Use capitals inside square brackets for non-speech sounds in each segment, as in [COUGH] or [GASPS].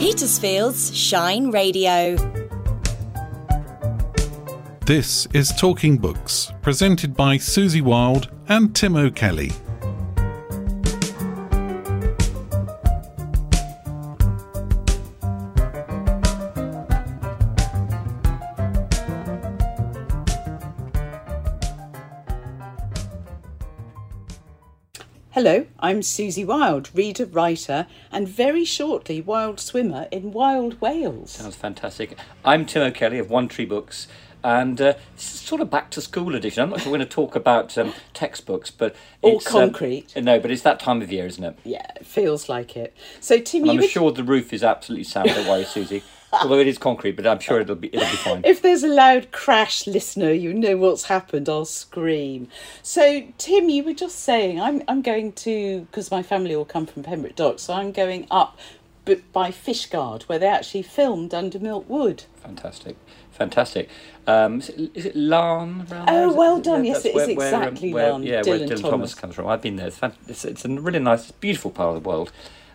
Petersfield's Shine Radio. This is Talking Books, presented by Susie Wild and Tim O'Kelly. I'm Susie Wild, reader, writer, and very shortly wild swimmer in Wild Wales. Sounds fantastic. I'm Tim O'Kelly of One Tree Books, and uh, sort of back to school edition. I'm not sure we're going to talk about um, textbooks, but Or it's, um, concrete. no, but it's that time of year, isn't it? Yeah, it feels like it. So, Tim, And you I'm were- sure the roof is absolutely sound. Don't worry, Susie. Although it is concrete, but I'm sure it'll be it'll be [LAUGHS] fine. if there's a loud crash, listener, you know what's happened. I'll scream. So, Tim, you were just saying I'm I'm going to because my family all come from Pembroke Docks, so I'm going up, but by Fishguard, where they actually filmed under Milk Wood. Fantastic, fantastic. Um, is, it, is it around Oh? Is it- well done. Yes, it is exactly where, Laugharne. Yeah, where Dylan Dylan Thomas. Thomas. comes from. I've been there. It's, it's, it's a really nice, beautiful part of the world,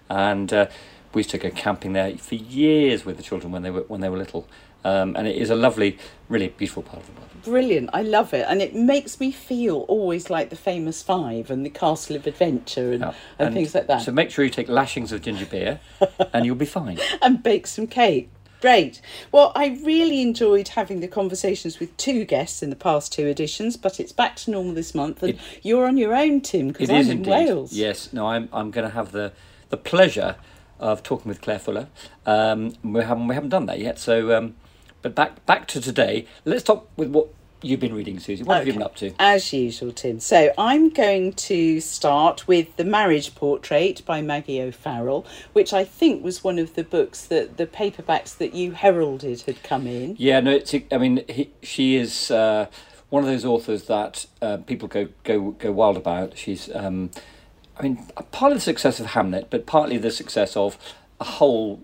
and uh, we used to go camping there for years with the children when they were when they were little. Um, and it is a lovely, really beautiful part of the world. Brilliant. I love it. And it makes me feel always like the famous five and the Castle of Adventure and, Yeah. and, things like that. So make sure you take lashings of ginger beer, [LAUGHS] and you'll be fine. and bake some cake. Great. Well, I really enjoyed having the conversations with two guests in the past two editions, but it's back to normal this month, and It- you're on your own, Tim, because I'm in. Wales. Yes. No, I'm I'm going to have the the pleasure of talking with Claire Fuller. Um, we haven't we haven't done that yet. So, um, but back back to today. Let's talk with what you've been reading, Susie. What have you been up to? As usual, Tim. So I'm going to start with The Marriage Portrait by Maggie O'Farrell, which I think was one of the books that the paperbacks that you heralded had come in. Yeah. No. It's. I mean, he, she is uh, one of those authors that uh, people go go go wild about. She's. Um, I mean, part of the success of Hamnet, but partly the success of a whole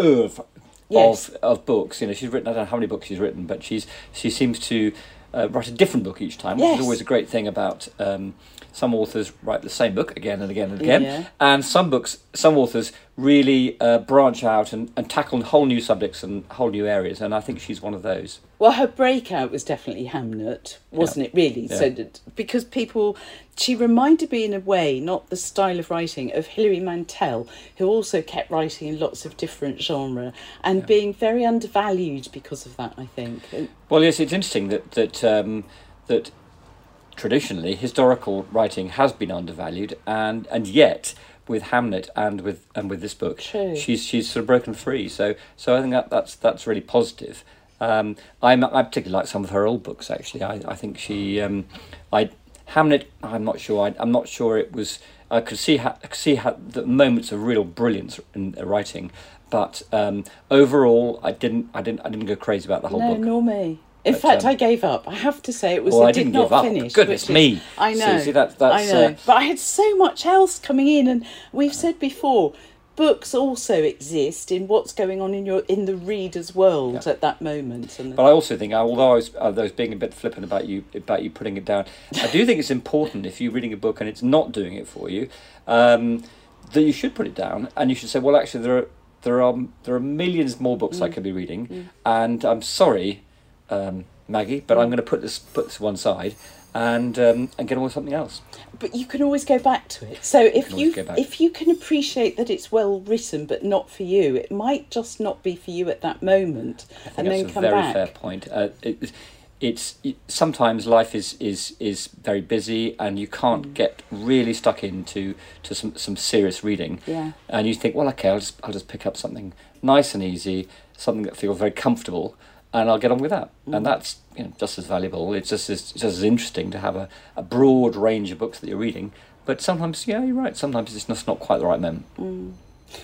oeuvre Yes. of of books. You know, she's written. I don't know how many books she's written, but she's she seems to uh, write a different book each time, which is always a great thing about. Um, some authors write the same book again and again and again, Yeah. and some books, some authors really uh, branch out and, and tackle whole new subjects and whole new areas. And I think she's one of those. Well, her breakout was definitely Hamnet, wasn't it? Really, so that, because people, she reminded me in a way, not the style of writing of Hilary Mantel, who also kept writing in lots of different genre and being very undervalued because of that. I think. Well, yes, it's interesting that that um, that traditionally historical writing has been undervalued, and and yet with Hamnet and with and with this book, True. she's she's sort of broken free. So so I think that that's that's really positive. Um, I'm I particularly like some of her old books. Actually, I I think she um, I Hamnet. I'm not sure. I, I'm not sure it was. I could see how, I could see how the moments of real brilliance in the writing, but um, overall, I didn't. I didn't. I didn't go crazy about the whole no, book. nor me. In But, fact, um, I gave up. I have to say, it was. Well, it I did didn't not give up. finish. Goodness which me, is- I know. Susie, that- that's, I know. uh, but I had so much else coming in, and we've said before, books also exist in what's going on in your in the reader's world Yeah. at that moment. And But I also think, although I was, I was being a bit flippant about you about you putting it down, I do think it's important if you're reading a book and it's not doing it for you, um, that you should put it down and you should say, well, actually, there are there are there are millions more books I could be reading, and I'm sorry, um, Maggie, but I'm going to put this put this one side and um, and get on with something else. but you can always go back to it. So if you always go back. if you can appreciate that it's well written but not for you, it might just not be for you at that moment, and that's then a come very back. fair point. Uh, it, it's it, sometimes life is, is is very busy and you can't Mm. get really stuck into to some, some serious reading. Yeah. And you think, well, okay, I'll just I'll just pick up something nice and easy, something that feels very comfortable, and I'll get on with that. Mm. And that's you know just as valuable. It's just as just as interesting to have a, a broad range of books that you're reading. But sometimes, yeah, you're right. Sometimes it's just not quite the right moment.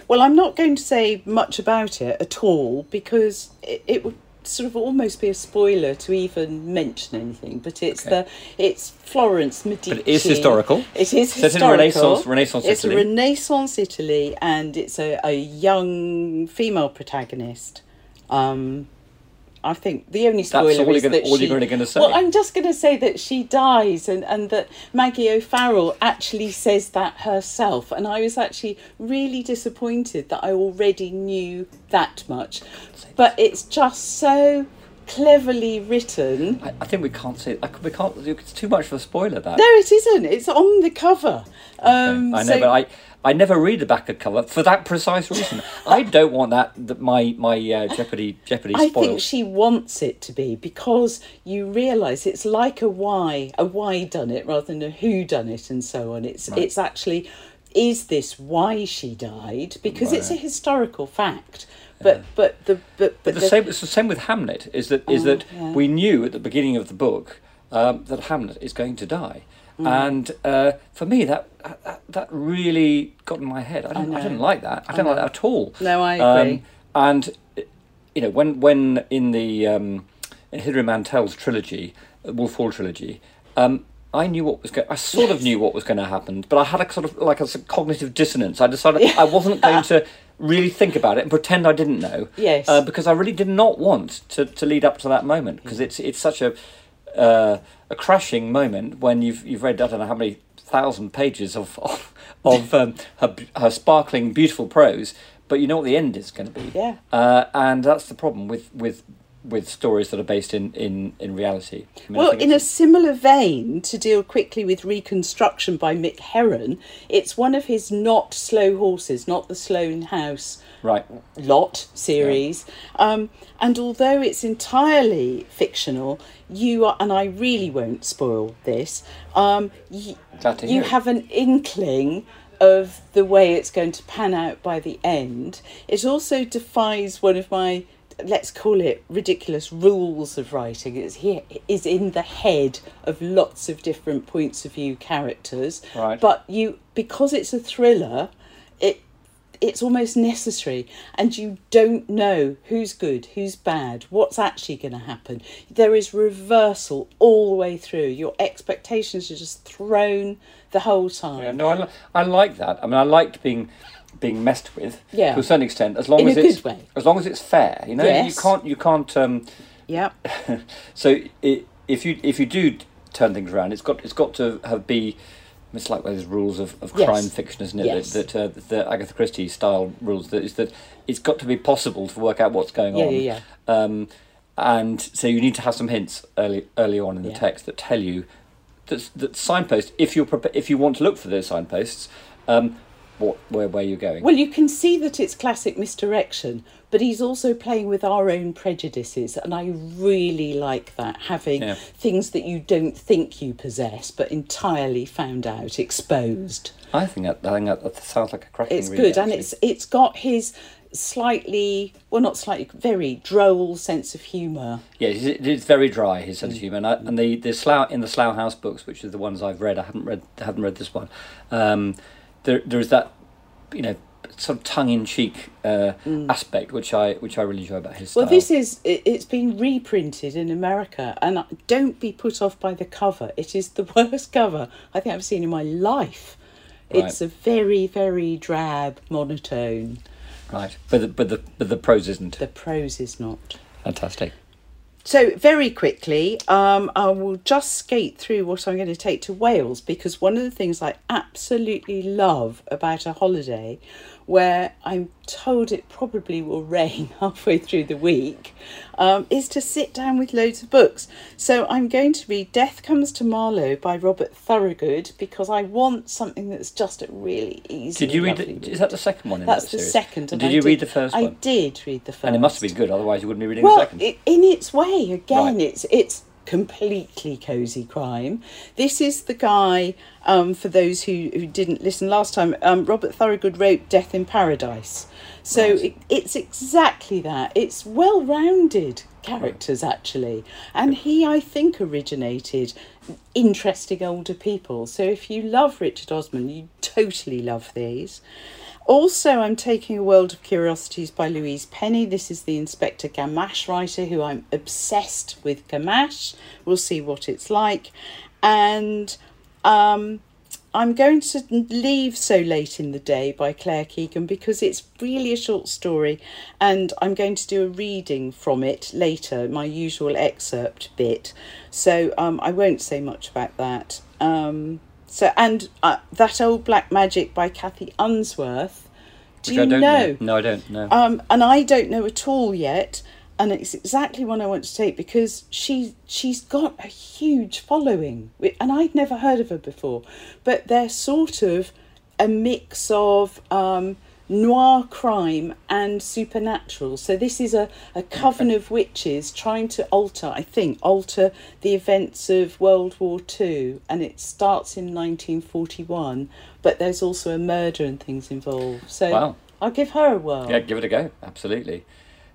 Well, I'm not going to say much about it at all because it, it would sort of almost be a spoiler to even mention anything. But it's Okay. the it's Florence Medici. But it is historical. It is in historical. Renaissance- Renaissance Italy. it's Italy. Renaissance Italy, and it's a, a young female protagonist. Um, I think the only spoiler all you're is gonna- that all she. you're gonna say. Well, I'm just going to say that she dies, and and that Maggie O'Farrell actually says that herself, and I was actually really disappointed that I already knew that much, but it's just so cleverly written. I, I think we can't say. I, we can't. It's too much of a spoiler. That No, it isn't. It's on the cover. Um, I know, so- but I. I never read the back of cover for that precise reason. [LAUGHS] I don't want that, that my my uh, Jeopardy Jeopardy I spoiled. think she wants it to be because you realise it's like a why, a why done it rather than a who done it and so on. It's it's actually is this why she died because it's a historical fact. But but the but but the, the, same. It's the same with Hamnet. Is that is that Oh, yeah. we knew at the beginning of the book um, that Hamnet is going to die, Mm. and uh, for me that, that that really got in my head. I didn't, I, know. didn't like that. I didn't like that at all. No, I Um, agree. and you know when when in the um, in Hilary Mantel's trilogy, Wolf Hall trilogy. Um, I knew what was going. I sort of knew what was going to happen, but I had a sort of like a sort of cognitive dissonance. I decided I wasn't going to really think about it and pretend I didn't know. Yes. Uh, because I really did not want to, to lead up to that moment because it's it's such a uh, a crashing moment when you've you've read I don't know how many thousand pages of of, of [LAUGHS] um, her her sparkling beautiful prose, but you know what the end is going to be. Yeah. Uh, and that's the problem with with with stories that are based in in in reality. I mean, well, in a similar vein, to deal quickly with Reconstruction by Mick Herron, it's one of his not slow horses, not the Slough House right. lot series. Um, and although it's entirely fictional, you are, and I really won't spoil this, um, y- you hear have an inkling of the way it's going to pan out by the end. It also defies one of my, let's call it ridiculous rules of writing. It's here is in the head of lots of different points of view characters. Right. But you because it's a thriller, it it's almost necessary and you don't know who's good who's bad what's actually going to happen there is reversal all the way through your expectations are just thrown the whole time Yeah, no, I, I like that. I mean, I like being being messed with Yeah. to a certain extent, as long In as it's as long as it's fair. You know, you can't you can't. Um, yeah [LAUGHS] so i if you if you do turn things around, it's got it's got to have be. It's like those rules of, of Yes. crime fiction, isn't it? Yes. That, that uh, the Agatha Christie style rules that is that it's got to be possible to work out what's going Yeah, on. yeah, Um, and so you need to have some hints early early on in the Yeah. text that tell you that that signpost if you're prepa- if you want to look for those signposts, um, what where where you're going. well you can see that it's classic misdirection but he's also playing with our own prejudices and i really like that having Yeah. things that you don't think you possess but entirely found out exposed I think that I think that, that sounds like a cracking. it's read, good and it's it's got his slightly well not slightly very droll sense of humour Yeah, it's, it's very dry his sense of humour, and, I, and the the Slough in the Slough House books, which are the ones I've read. I haven't read haven't read this one. Um, there there is that you know sort of tongue in cheek uh, aspect which I which I really enjoy about his style. well this is it, it's been reprinted in america and don't be put off by the cover. It is the [LAUGHS] worst cover i think i've seen in my life. It's a very very drab monotone. Right, but the, but the but the prose isn't. The prose is not. Fantastic. So, very quickly, um, I will just skate through what I'm going to take to Wales because one of the things I absolutely love about a holiday where I'm told it probably will [LAUGHS] rain halfway through the week um, is to sit down with loads of books. So, I'm going to read Death Comes to Marlowe by Robert Thorogood because I want something that's just a really easy. Did you read? The, is that the second one in That's that the series? second. Did I you read the first I did read the first. And it must have been good, otherwise you wouldn't be reading Well, the second. i in its way, again, Right. it's it's completely cozy crime. This is the guy. Um, for those who, who didn't listen last time, um, Robert Thorogood wrote Death in Paradise, so Right. it, it's exactly that. It's well-rounded characters actually, and he, I think, originated interesting older people. So if you love Richard Osman, you totally love these. Also, I'm taking A World of Curiosities by Louise Penny. This is the Inspector Gamache writer who I'm obsessed with Gamache. We'll see what it's like. And um, I'm going to leave So Late in the Day by Claire Keegan because it's really a short story and I'm going to do a reading from it later, my usual excerpt bit. So um, I won't say much about that. Um, so and uh, that old black magic by Cathi Unsworth. Do Which you I don't know? No, I don't know. Um, and I don't know at all yet. And it's exactly one I want to take because she she's got a huge following, and I'd never heard of her before. But they're sort of a mix of um, noir crime and supernatural. So this is a, a coven of witches trying to alter, I think, alter the events of World War Two, and it starts in 1941. But there's also a murder and things involved. So Wow. I'll give her a whirl. Yeah, give it a go. Absolutely.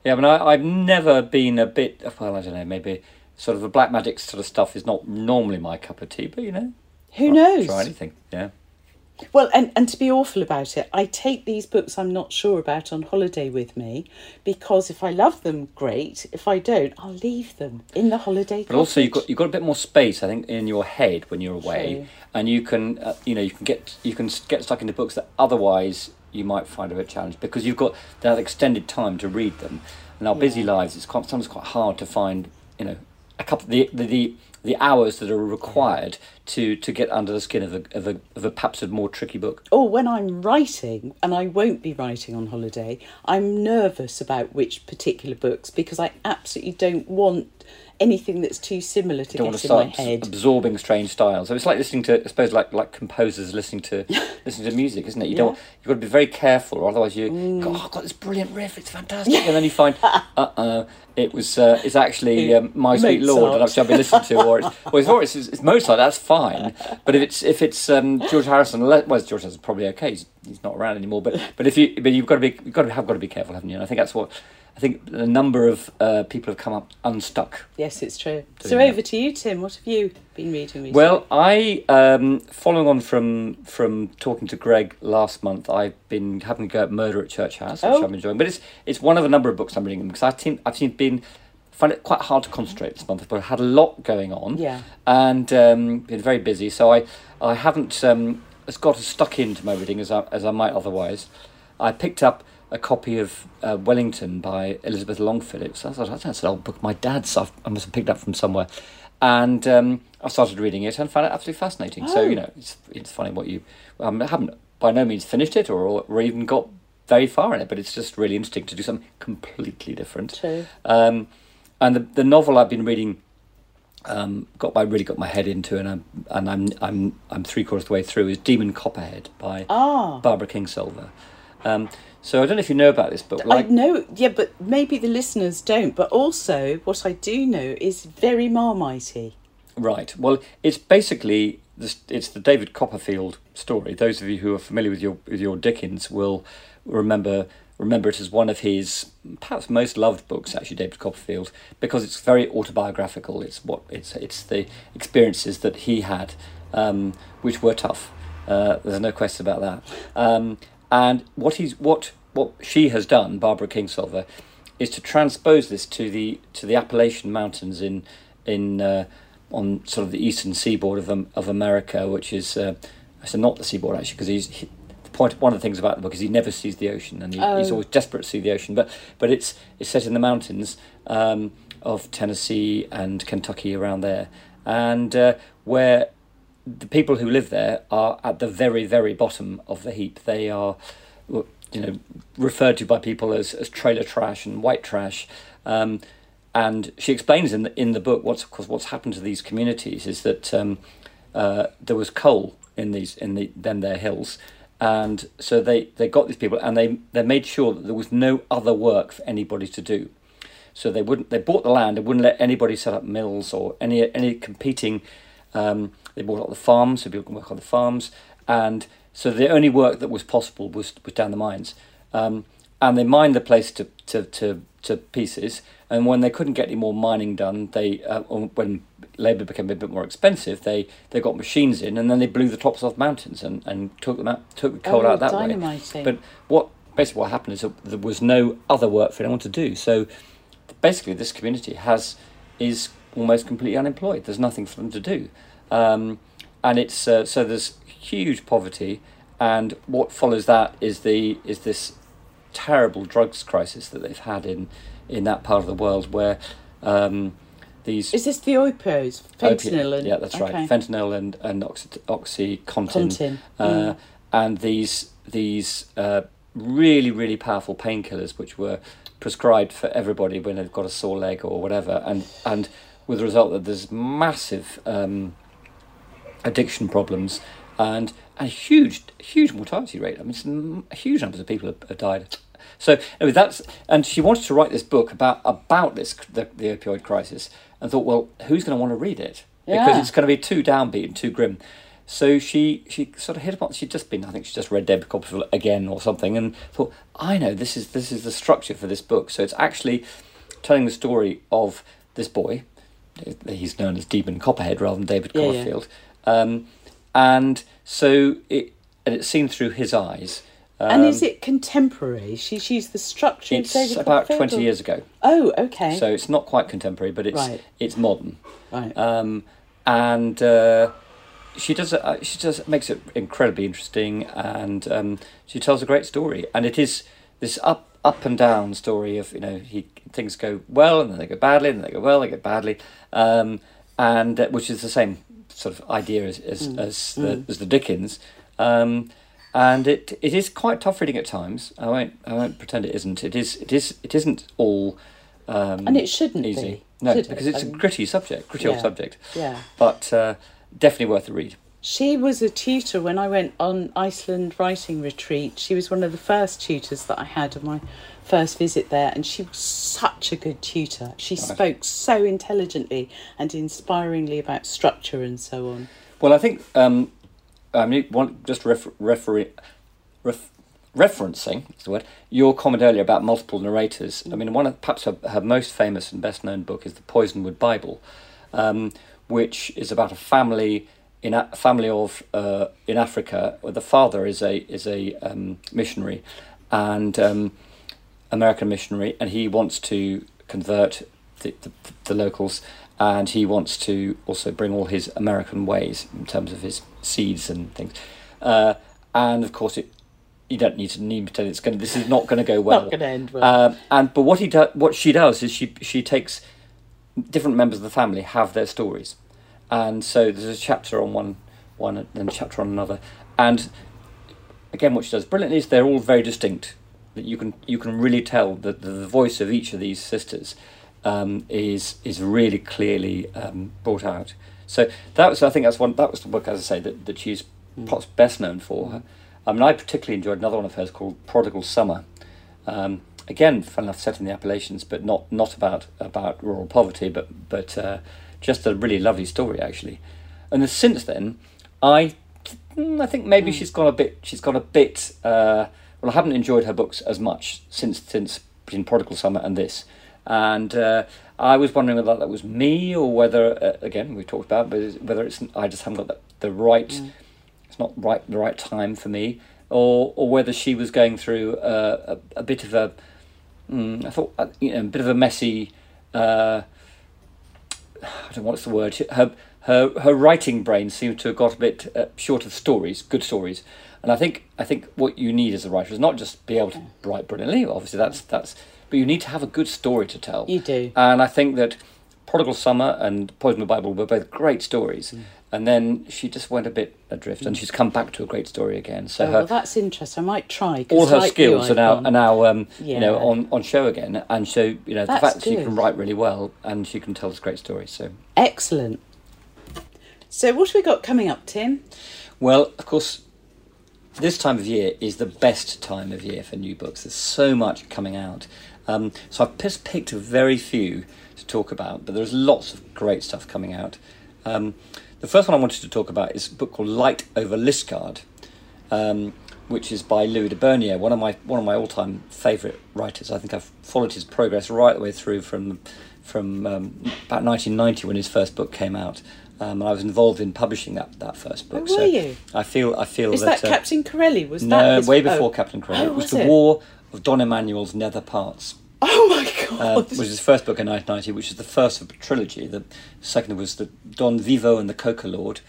Yeah, I mean, I, I've never been a bit. Well, I don't know. Maybe sort of the black magic sort of stuff is not normally my cup of tea, but you know, Who knows? Try anything. Yeah. Well, and, and to be awful about it, I take these books I'm not sure about on holiday with me because if I love them, great. If I don't, I'll leave them in the holiday. But also, you've got you've got a bit more space, I think, in your head when you're away, True. and you can, uh, you know, you can get you can get stuck into books that otherwise you might find a bit challenging because you've got that extended time to read them. In our busy lives, it's quite, sometimes quite hard to find, you know, a couple the the. the the hours that are required to, to get under the skin of a, of a of a perhaps a more tricky book. Or when I'm writing, and I won't be writing on holiday, I'm nervous about which particular books because I absolutely don't want anything that's too similar to don't want get in my head. absorbing strange styles. So it's like listening to, I suppose, like like composers listening to [LAUGHS] listening to music, isn't it? You don't you've got to be very careful, or otherwise you. Mm. go, Oh, I've got this brilliant riff. It's fantastic, and then you find, [LAUGHS] uh, uh it was. Uh, it's actually um, My Sweet Lord, and I've Mozart. been listening to, or it's, well, it's, or it's, it's Mozart. That's fine, but if it's if it's um, George Harrison, well, George Harrison's probably okay. He's, he's not around anymore, but but if you but you've got to be you've got to have got to be careful, haven't you? And I think that's what. I think a number of uh, people have come up unstuck Yes, it's true. So that. over to you, Tim. What have you been reading recently? Well, I um, following on from from talking to Greg last month, I've been having a go at Murder at Church House, which Oh. I'm enjoying. But it's it's one of a number of books I'm reading because I've seen I've seen been find it quite hard to concentrate this month, but I had a lot going on. Yeah. and um, been very busy, so I I haven't um, as got as stuck into my reading as I as I might otherwise. I picked up a copy of uh, Wellington by Elizabeth Longfellow. So I thought that's an old book. My dad's I've, I must have picked up from somewhere, and um, I started reading it and found it absolutely fascinating. So Oh. you know, it's it's funny what you um, I haven't by no means finished it or or even got very far in it, but it's just really interesting to do something completely different. True. Um, and the the novel I've been reading um, got my really got my head into, and I'm and I'm I'm I'm three quarters of the way through. Is Demon Copperhead by Ah. Barbara Kingsolver. Um, so I don't know if you know about this book. I know, yeah, but maybe the listeners don't. But also, what I do know is very marmitey. right. Well, it's basically this, it's the David Copperfield story. Those of you who are familiar with your with your Dickens will remember remember it as one of his perhaps most loved books. Actually, David Copperfield, because it's very autobiographical. It's what it's it's the experiences that he had, um, which were tough. Uh, there's no question about that. Um, and what he's what what she has done, Barbara Kingsolver, is to transpose this to the to the Appalachian Mountains in in uh, on sort of the eastern seaboard of um, of America, which is uh, so not the seaboard actually, because he's he, point. One of the things about the book is he never sees the ocean, and he, he's Oh. always desperate to see the ocean. But but it's it's set in the mountains um, of Tennessee and Kentucky around there, and uh, where the people who live there are at the very very bottom of the heap. They are you know referred to by people as, as trailer trash and white trash. Um, and she explains in the in the book what's of course what's happened to these communities is that um, uh, there was coal in these in the then their hills, and so they, they got these people and they they made sure that there was no other work for anybody to do. So they wouldn't they bought the land and wouldn't let anybody set up mills or any any competing. Um, they bought up the farms so people can work on the farms, and so the only work that was possible was was down the mines. Um, and they mined the place to, to, to, to pieces. And when they couldn't get any more mining done, they uh, when labour became a bit more expensive, they, they got machines in, and then they blew the tops off mountains and, and took them out, took the coal Oh, out that way. But what basically what happened is there was no other work for anyone to do. So basically, this community has is almost completely unemployed. There's nothing for them to do, um, and it's uh, so there's huge poverty, and what follows that is the is this terrible drugs crisis that they've had in in that part of the world where um, these Is this the opioids, fentanyl, and yeah, that's okay. right. Fentanyl and and oxy, oxycontin, Contin, uh, mm. and these these uh, really really powerful painkillers which were prescribed for everybody when they've got a sore leg or whatever, and and with the result that there's massive um, addiction problems and a huge huge mortality rate. I mean, huge numbers of people have, have died. So anyway, that's and she wanted to write this book about about this the, the opioid crisis, and thought, well, who's going to want to read it because Yeah. it's going to be too downbeat and too grim. So she she sort of hit upon. She'd just been, I think she just read David Copperfield again or something, and thought, I know this is this is the structure for this book. So it's actually telling the story of this boy. He's known as Demon Copperhead rather than David Yeah, yeah. Copperfield, Um, and so it and it's seen through his eyes. And Um, is it contemporary? She's used the structure It's of about twenty or- years ago, Oh, okay. so it's not quite contemporary, but it's Right. it's modern. right. um, and uh, she does uh, She does makes it incredibly interesting, and um, she tells a great story. And it is this up up and down story of you know he things go well and then they go badly and then they go well they go badly, um, and uh, which is the same sort of idea as as, as the as the Dickens. Um, and it, it is quite tough reading at times. I won't I won't pretend it isn't. It is it is it isn't all um, And it shouldn't easy. be, No, should because it's a mean- gritty subject, gritty old subject. Yeah. But uh, definitely worth a read. She was a tutor when I went on Iceland writing retreat. She was one of the first tutors that I had on my first visit there, and she was such a good tutor. She spoke so intelligently and inspiringly about structure and so on. Well, I think um, I mean, one, just refer, ref, referencing is the word your comment earlier about multiple narrators. I mean, one of perhaps her, her most famous and best known book is the Poisonwood Bible, um, which is about a family in a family of uh, in Africa where the father is a is a um, missionary, and um, American missionary, and he wants to convert the, the, the locals, and he wants to also bring all his American ways in terms of his seeds and things. Uh, and of course, it you don't need to need to tell it's going. To this is not going to go well. Not gonna end well. Um, and but what he do, what she does is she she takes different members of the family have their stories, and so there's a chapter on one one and then a chapter on another, and again what she does brilliantly is they're all very distinct. That you can you can really tell that the, the voice of each of these sisters um, is is really clearly um, brought out. So that was I think that's one that was the book as I say that, that she's perhaps best known for. I mean I particularly enjoyed another one of hers called Prodigal Summer. Um, again, fun enough, set in the Appalachians, but not not about about rural poverty, but but uh, just a really lovely story actually. And since then, I mm, I think maybe she's gone a bit. She's gone a bit. Uh, well, I haven't enjoyed her books as much since since between Prodigal Summer and this, and uh, I was wondering whether that was me or whether uh, again we talked about, but whether it's I just haven't got the, the right. It's not right the right time for me, or or whether she was going through uh, a a bit of a. Mm, I thought uh, you know a bit of a messy. Uh, I don't know what's the word. Her her her writing brain seems to have got a bit uh, short of stories, good stories, and I think I think what you need as a writer is not just be able to write brilliantly. Obviously, that's that's, but you need to have a good story to tell. You do. and I think that Prodigal Summer and Poisonwood Bible were both great stories. Mm. And then she just went a bit adrift, and she's come back to a great story again. So Oh, her, well, that's interesting. I might try. all her like you, skills are now are now um, you know on, on show again, and so you know the That's fact that she can write really well and she can tell us great stories. So Excellent. So, what have we got coming up, Tim? well, of course, this time of year is the best time of year for new books. There's so much coming out, um, so I've just picked a very few to talk about, but there's lots of great stuff coming out. Um, the first one I wanted to talk about is a book called Light Over Liskeard. um, which is by Louis de Bernières, one of my one of my all time favourite writers. I think I've followed his progress right the way through from from um, about 1990 when his first book came out, um, and I was involved in publishing that, that first book. Oh, were you? I feel I feel Is that, that, uh, Captain Corelli? Was no, that his- way oh. before Captain Corelli. Oh, it was, was the it? War of Don Emmanuel's Nether Parts [LAUGHS] Oh my uh, god! which is his first book in 1990, which is the first of a trilogy. The second was the Don Vivo and the Coca Lord,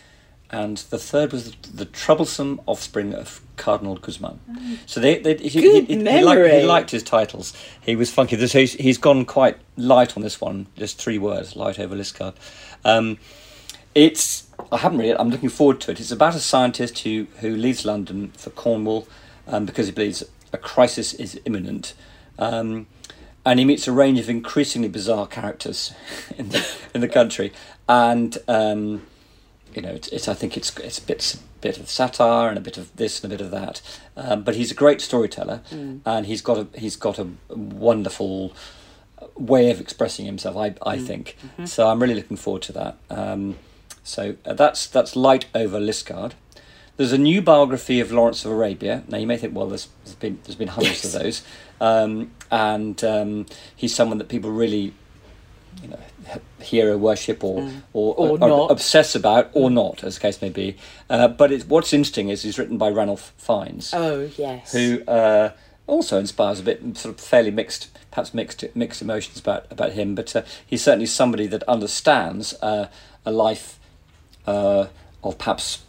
and the third was the, the troublesome offspring of Cardinal Guzman. Oh. So they, they he, Good he, he, liked, he liked his titles. He was funky. This he's, he's gone quite light on this one. Just three words: light over Liskeard. Um, it's I haven't read it. I'm looking forward to it. It's about a scientist who who leaves London for Cornwall um, because he believes a crisis is imminent. Um, and he meets a range of increasingly bizarre characters [LAUGHS] in the in the country, and um, you know, it's, it's I think it's it's a bit bit of satire and a bit of this and a bit of that, um, but he's a great storyteller, and he's got a he's got a wonderful way of expressing himself. I I think so. I'm really looking forward to that. Um, so uh, that's that's light over Liskeard. There's a new biography of Lawrence of Arabia. Now you may think, well, there's, there's been there's been hundreds of those, um, and um, he's someone that people really, you know, he- hero worship or or, Or not. obsess about, or not, as the case may be. Uh, but it's, what's interesting is he's written by Ranulph Fiennes, Oh yes. who uh, also inspires a bit sort of fairly mixed, perhaps mixed mixed emotions about about him. But uh, he's certainly somebody that understands uh, a life uh, of perhaps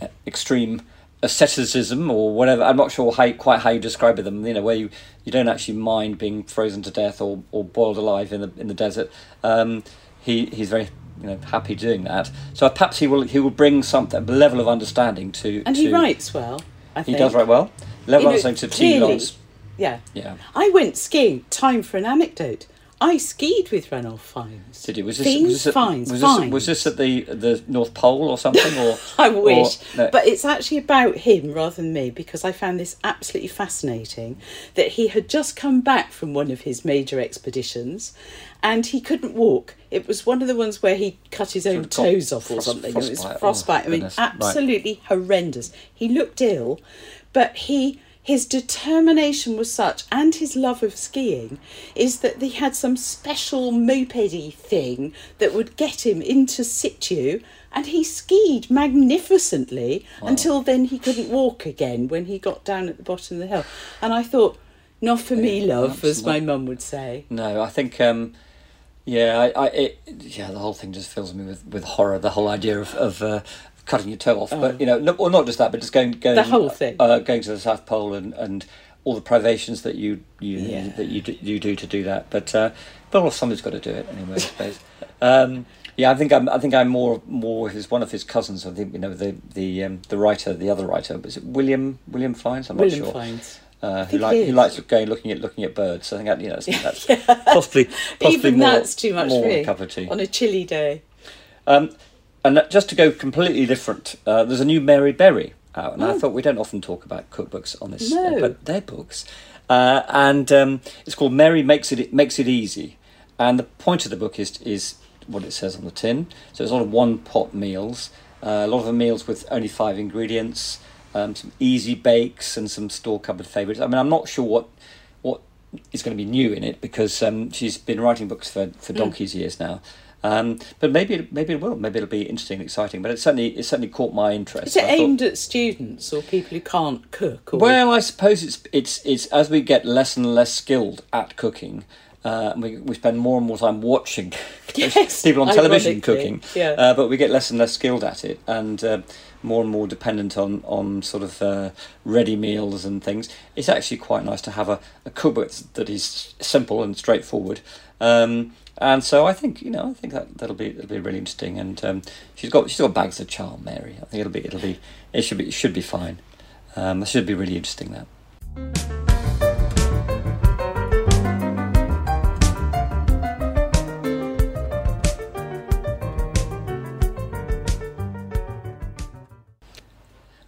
uh, extreme asceticism or whatever. I'm not sure how quite how you describe it. Them, You know, where you, you don't actually mind being frozen to death or, or boiled alive in the in the desert. Um, he he's very you know happy doing that. So perhaps he will he will bring something a level of understanding to and to, he writes well. I think He think. does write well. Level You know, understanding to T. Lawrence. Yeah. Yeah. I went skiing. Time for an anecdote. I skied with Ranulph Fiennes. Did you? Was this, Fiennes, was this, at, Fiennes, was, this, Fiennes. was this at the the North Pole or something? Or [LAUGHS] I wish. or- no. But it's actually about him rather than me because I found this absolutely fascinating that he had just come back from one of his major expeditions and he couldn't walk. It was one of the ones where he cut his own toes off or frost- something. It was frostbite. Oh. I mean, goodness. Right. absolutely horrendous. He looked ill, but he his determination was such and his love of skiing is that he had some special mopedy thing that would get him into situ and he skied magnificently until then he couldn't walk again when he got down at the bottom of the hill. And i thought not for me Yeah, love as my mum would say. No, I think, um, yeah, I, I, it, yeah, the whole thing just fills me with, with horror. The whole idea of, of uh, cutting your toe off, but you know, no, well, not just that, but just going, going Oh. The whole thing. uh, going to the South Pole and, and all the privations that you you Yeah. that you do, you do to do that. But uh, but well, somebody's got to do it anyway, I suppose. [LAUGHS] um, yeah, I think I'm. I think I'm more more his one of his cousins. I think you know the the um, the writer, the other writer, was it William William Fiennes? I'm william not sure. Fiennes Uh, who like he likes going looking at looking at birds. I think that, you know that's, [LAUGHS] that's possibly possibly even more, that's too much more for a me cup of tea. on a chilly day Um, and just to go completely different, uh, there's a new Mary Berry out, and I thought we don't often talk about cookbooks on this, Oh. No. but they're books, uh, and um, it's called Mary makes it it makes it easy, and the point of the book is is what it says on the tin. So it's a lot of one pot meals, uh, a lot of the meals with only five ingredients, um, some easy bakes, and some store cupboard favourites. I mean, I'm not sure what what is going to be new in it because um, she's been writing books for, Hmm. for donkey's years now. Um, but maybe it, maybe it will. Maybe it'll be interesting and exciting. But it certainly it certainly caught my interest. is it I thought- aimed at students or people who can't cook or well, I suppose it's it's it's as we get less and less skilled at cooking, uh, we we spend more and more time watching [LAUGHS] Yes, people on television cooking. yeah. Uh, but we get less and less skilled at it, and uh, more and more dependent on on sort of uh, ready meals and things. It's actually quite nice to have a, a cookbook that is simple and straightforward. Um, and so I think you know I think that that'll be it'll be really interesting. And um, she's got she's got bags of charm, Mary. I think it'll be it'll be it should be it should be fine. Um, it should be really interesting that.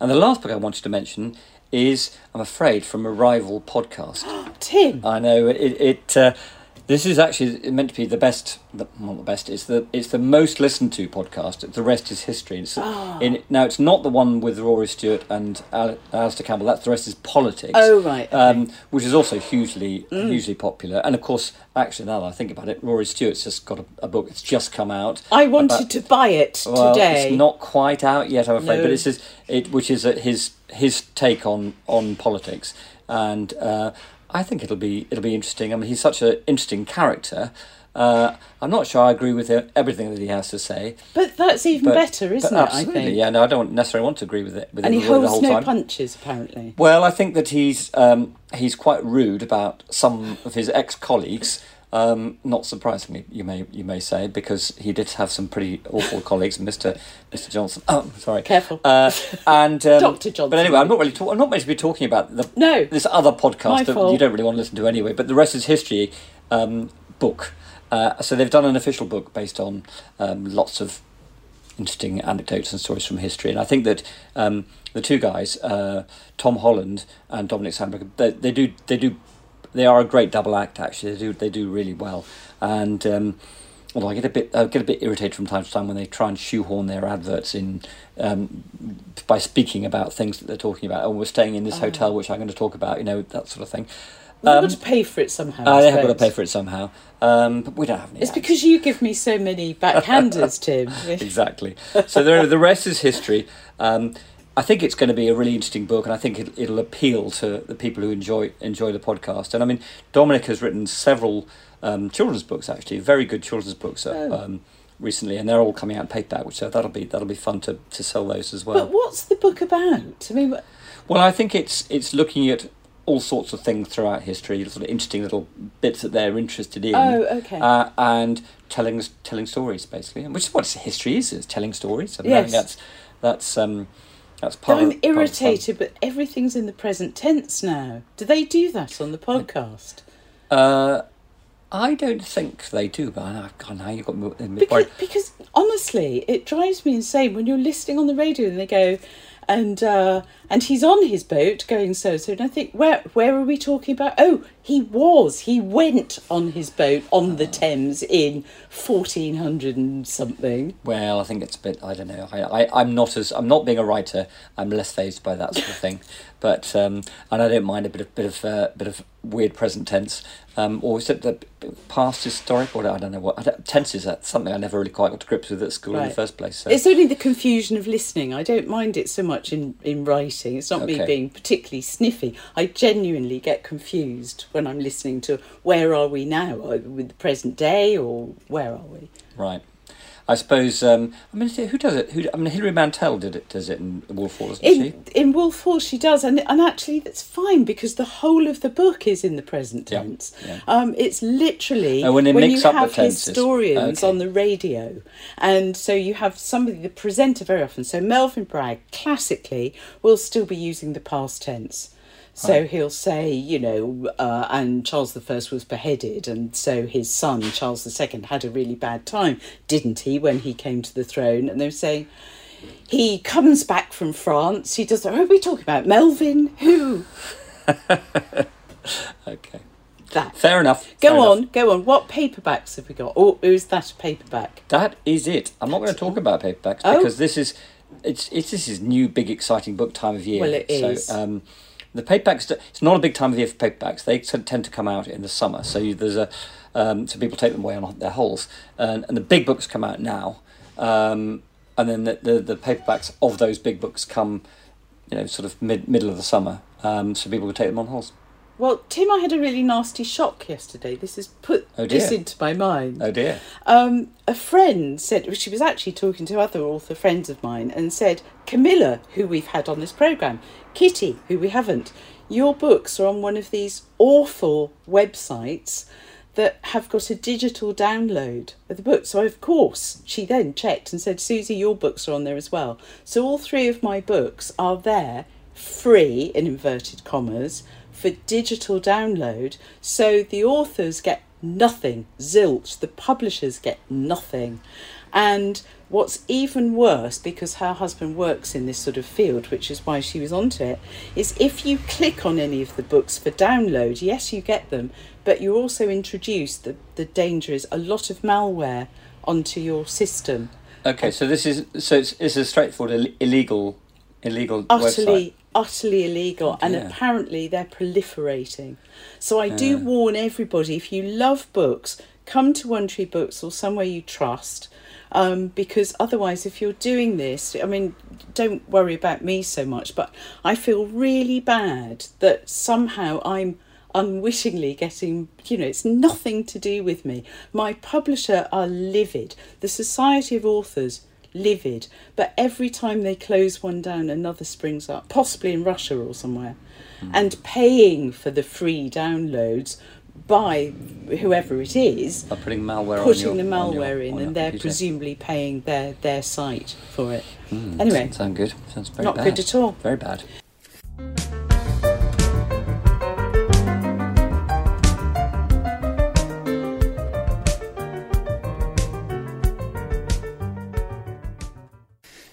And the last book I wanted to mention is, I'm afraid, from a rival podcast. [GASPS] tim I know it. it uh, this is actually meant to be the best. The, not the best. It's the it's the most listened to podcast. The rest is history. It's, Ah. in, now it's not the one with Rory Stewart and Al, Alastair Campbell. That's the rest is politics. Oh, right, okay. Um, which is also hugely hugely popular. And of course, actually, now that I think about it, Rory Stewart's just got a, a book. It's just come out. i wanted about- to buy it well, today it's not quite out yet, I'm afraid, No. but it's his, it, which is his his take on on politics, and uh, I think it'll be it'll be interesting. I mean, he's such an interesting character, Uh, I'm not sure I agree with everything that he has to say. But that's even but- better, isn't it? I absolutely, think. Yeah, no, I don't necessarily want to agree with it with And he holds whole no time. punches, apparently. Well, I think that he's um, he's quite rude about some of his ex colleagues. Um, not surprisingly, you may you may say, because he did have some pretty awful [LAUGHS] colleagues, Mister Mister Johnson. [LAUGHS] Oh, sorry, Careful. Uh, and [LAUGHS] um, Dr. Johnson. But anyway, I'm not really. Talk- I'm not meant to be talking about the No. this other My podcast that fault. you don't really want to listen to anyway. But the rest is history um, book. Uh, so they've done an official book based on um, lots of interesting anecdotes and stories from history. And I think that um, the two guys, uh, Tom Holland and Dominic Sandbrook, they, they do they do they are a great double act. Actually, they do they do really well. And um, although I get a bit I get a bit irritated from time to time when they try and shoehorn their adverts in um, by speaking about things that they're talking about. Oh, we're staying in this hotel, which I'm going to talk about. You know that sort of thing. We've Um, got to pay for it somehow. uh, I they have got to pay for it somehow, um, but we don't have any. It's ads. because you give me so many backhanders, [LAUGHS] Tim. exactly. So the the rest is history. Um, I think it's going to be a really interesting book, and I think it, it'll appeal to the people who enjoy enjoy the podcast. And I mean, Dominic has written several um, children's books, actually, very good children's books. uh, Oh. Um, recently, and they're all coming out in paperback, which so that'll be that'll be fun to, to sell those as well. But what's the book about? I mean, what- Well, I think it's it's looking at all sorts of things throughout history, sort of interesting little bits that they're interested in. Oh, okay. Uh, and telling telling stories basically, which is what history is: is telling stories. I mean, I think Yes. that's that's um that's part. I'm of, part irritated, but everything's in the present tense now. Do they do that on the podcast? Uh, I don't think they do, but I God, now you've got me Because, because honestly, it drives me insane when you're listening on the radio and they go, and uh, and he's on his boat going so so, and I think where where are we talking about? Oh, he was he went on his boat on the Thames in fourteen hundred and something. Well, I think it's a bit. I don't know. I, I I'm not as I'm not being a writer. I'm less phased by that sort of thing, [LAUGHS] but um, and I don't mind a bit of bit of uh, bit of weird present tense. Um, or is it the past historic? Or I don't know what I don't, tenses. That's something I never really quite got to grips with at school in the first place. So. It's only the confusion of listening. I don't mind it so much in, in writing. It's not me being particularly sniffy. I genuinely get confused when I'm listening to where are we now? With the present day or where are we? Right. I suppose. Um, I mean, who does it? Who? I mean, Hilary Mantel did it. Does it in Wolf Hall, doesn't she? In in Wolf Hall, she does, and and actually that's fine because the whole of the book is in the present tense. yeah. Um, it's literally Oh, when mix you have historians Okay. on the radio, and so you have somebody the presenter very often. So Melvin Bragg classically will still be using the past tense. So he'll say, you know, uh, and Charles the First was beheaded, and so his son Charles the Second had a really bad time, didn't he, when he came to the throne? And they're saying, he comes back from France. He does. Who are we talking about? Melvin? Who? [LAUGHS] Okay. That. Fair enough. Go fair on, enough. go on. What paperbacks have we got? Or is that a paperback? That is it. I'm not going to talk about paperbacks Oh. because this is it's it's this is new big exciting book time of year. Well, it so, is. Um, the paperbacks. It's not a big time of year for paperbacks. They tend to come out in the summer. So you, there's a um, so people take them away on their holes, and, and the big books come out now, um, and then the, the the paperbacks of those big books come, you know, sort of mid middle of the summer. Um, so people can take them on holes. Well, Tim, I had a really nasty shock yesterday. This has put Oh, this into my mind. Oh dear. Um, a friend said she was actually talking to other author friends of mine and said Camilla, who we've had on this program, Kitty, who we haven't. Your books are on one of these awful websites that have got a digital download of the book. So of course she then checked and said, Susie, your books are on there as well. So all three of my books are there, free in inverted commas, for digital download. So the authors get nothing, zilch. The publishers get nothing. And what's even worse, because her husband works in this sort of field, which is why she was onto it, is if you click on any of the books for download, yes, you get them, but you're also introduced, the, the danger is a lot of malware onto your system. Okay, so this is so it's, it's a straightforward Ill- illegal illegal utterly website. utterly illegal and apparently they're proliferating so i do warn everybody if you love books come to one tree books or somewhere you trust um, because otherwise if you're doing this i mean don't worry about me so much but i feel really bad that somehow i'm unwittingly getting, you know, it's nothing to do with me. My publisher are livid. The Society of Authors livid. But every time they close one down, another springs up, possibly in Russia or somewhere. And paying for the free downloads by whoever it is, Are putting malware putting on your, the on your- malware in, your and they're computer. presumably paying their, their site for it. Hmm, Anyway. doesn't sound good. Sounds very Not bad. good at all. Very bad.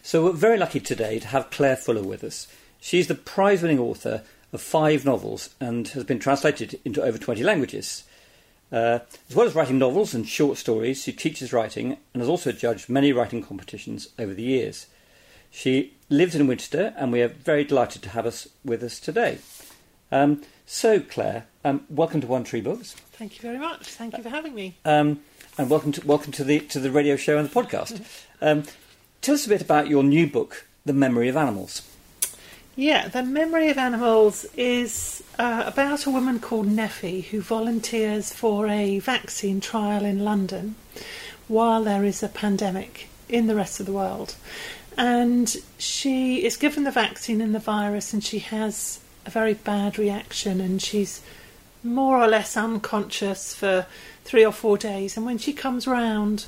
So we're very lucky today to have Claire Fuller with us. She's the prize-winning author of five novels and has been translated into over 20 languages. Uh, as well as writing novels and short stories, she teaches writing and has also judged many writing competitions over the years. She lives in Winchester, and we are very delighted to have us with us today. Um, so, Claire, um, welcome to One Tree Books, Thank you very much. Thank you for having me. um, and welcome to welcome to the to the radio show and the podcast. [LAUGHS] Um, tell us a bit about your new book, The Memory of Animals. Yeah, The Memory of Animals is uh, about a woman called Neffy who volunteers for a vaccine trial in London while there is a pandemic in the rest of the world. And she is given the vaccine and the virus, and she has a very bad reaction, and she's more or less unconscious for three or four days. And when she comes round,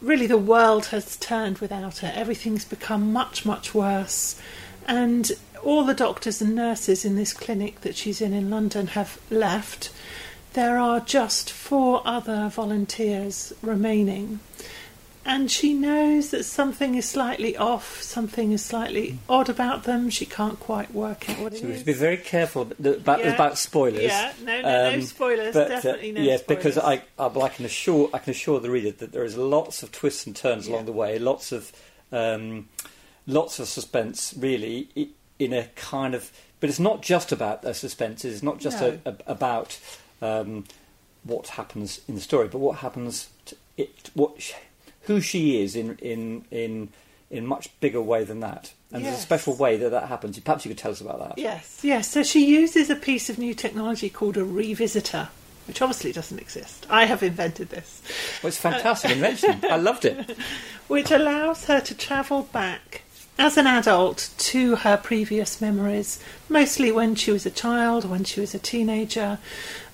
really the world has turned without her. Everything's become much, much worse. And all the doctors and nurses in this clinic that she's in in London have left. There are just four other volunteers remaining. And she knows that something is slightly off, something is slightly odd about them. She can't quite work out what it So we is. to be very careful about, Yeah. about spoilers. Yeah, no, no, no Um, spoilers. But, uh, definitely no yes, spoilers. because I, I, well, I can assure I can assure the reader that there is lots of twists and turns Yeah. along the way, lots of um, lots of suspense, really, in a kind of. But it's not just about the suspense. It's not just No. a, a, about um, what happens in the story, but what happens to it, what sh- who she is in in in in much bigger way than that. And there's a special way that that happens. Perhaps you could tell us about that. Yes, yes. So she uses a piece of new technology called a revisitor, which obviously doesn't exist. I have invented this, Well, it's a fantastic invention. I loved it. [LAUGHS] which allows her to travel back as an adult to her previous memories, mostly when she was a child, when she was a teenager,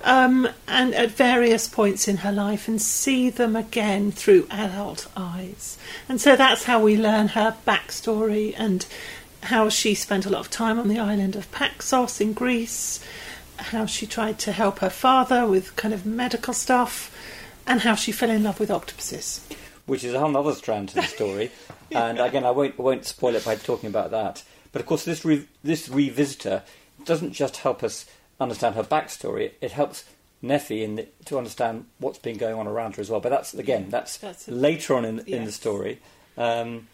um, and at various points in her life, and see them again through adult eyes. And so that's how we learn her backstory and how she spent a lot of time on the island of Paxos in Greece, how she tried to help her father with kind of medical stuff, and how she fell in love with octopuses. Which is a whole other strand to the story. [LAUGHS] And again, I won't, I won't spoil it by talking about that. But of course, this re- this revisitor doesn't just help us understand her backstory; it helps Neffy in the, to understand what's been going on around her as well. But that's again, that's, That's a- later on in, in the story. Um,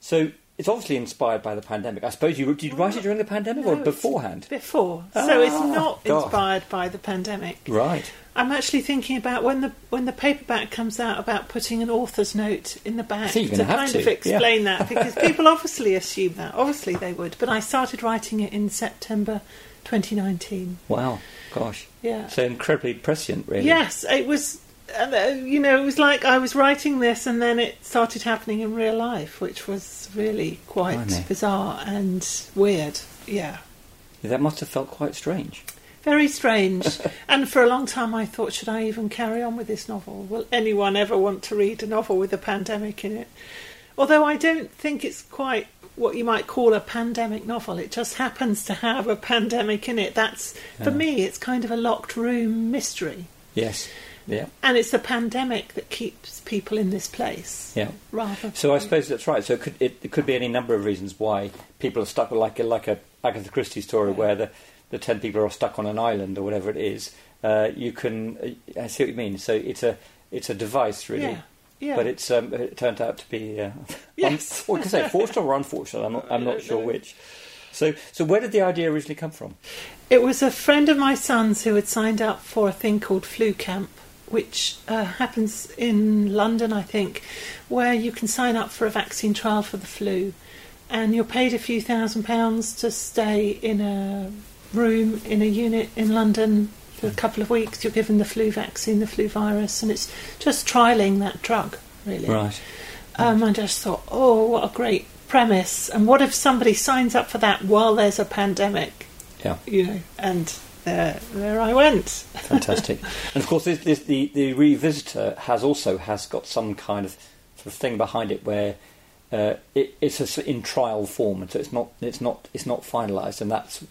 so it's obviously inspired by the pandemic. I suppose you did you write it during the pandemic No, or beforehand? Before, so it's Ah, not God. inspired by the pandemic. Right. I'm actually thinking about when the when the paperback comes out about putting an author's note in the back to kind of to, explain that [LAUGHS] because people obviously assume that. Obviously they would, but I started writing it in September 2019. Wow. Gosh. Yeah. So incredibly prescient, really. Yes, it was. uh, You know, it was like I was writing this, and then it started happening in real life, which was really quite bizarre and weird. Yeah. That must have felt quite strange. Very strange. [LAUGHS] and for a long time, I thought, should I even carry on with this novel? Will anyone ever want to read a novel with a pandemic in it? Although I don't think it's quite what you might call a pandemic novel. It just happens to have a pandemic in it. That's, for Yeah. me, it's kind of a locked room mystery. Yes. Yeah. And it's the pandemic that keeps people in this place. Yeah. Rather. So I suppose that's right. So it could, it, it could be any number of reasons why people are stuck, with like a, like a Agatha Christie story where the, the ten people are stuck on an island or whatever it is. Uh, you can, uh, I see what you mean. So it's a it's a device really, Yeah. Yeah. but it's um, it turned out to be uh, [LAUGHS] Yes. [LAUGHS] un- can say fortunate or unfortunate. I'm not, I'm not sure which. So so where did the idea originally come from? It was a friend of my son's who had signed up for a thing called Flu Camp, which uh, happens in London, I think, where you can sign up for a vaccine trial for the flu, and you're paid a few thousand pounds to stay in a room in a unit in London for a couple of weeks. You're given the flu vaccine, the flu virus, and it's just trialing that drug, really. Right. Um, I just thought, oh, what a great premise. And what if somebody signs up for that while there's a pandemic? Yeah. You know, and there, there I went. [LAUGHS] Fantastic. and of course, this, this, the the revisitor has also has got some kind of sort of thing behind it where uh, it, it's a in trial form, and so it's not it's not it's not finalised, and that's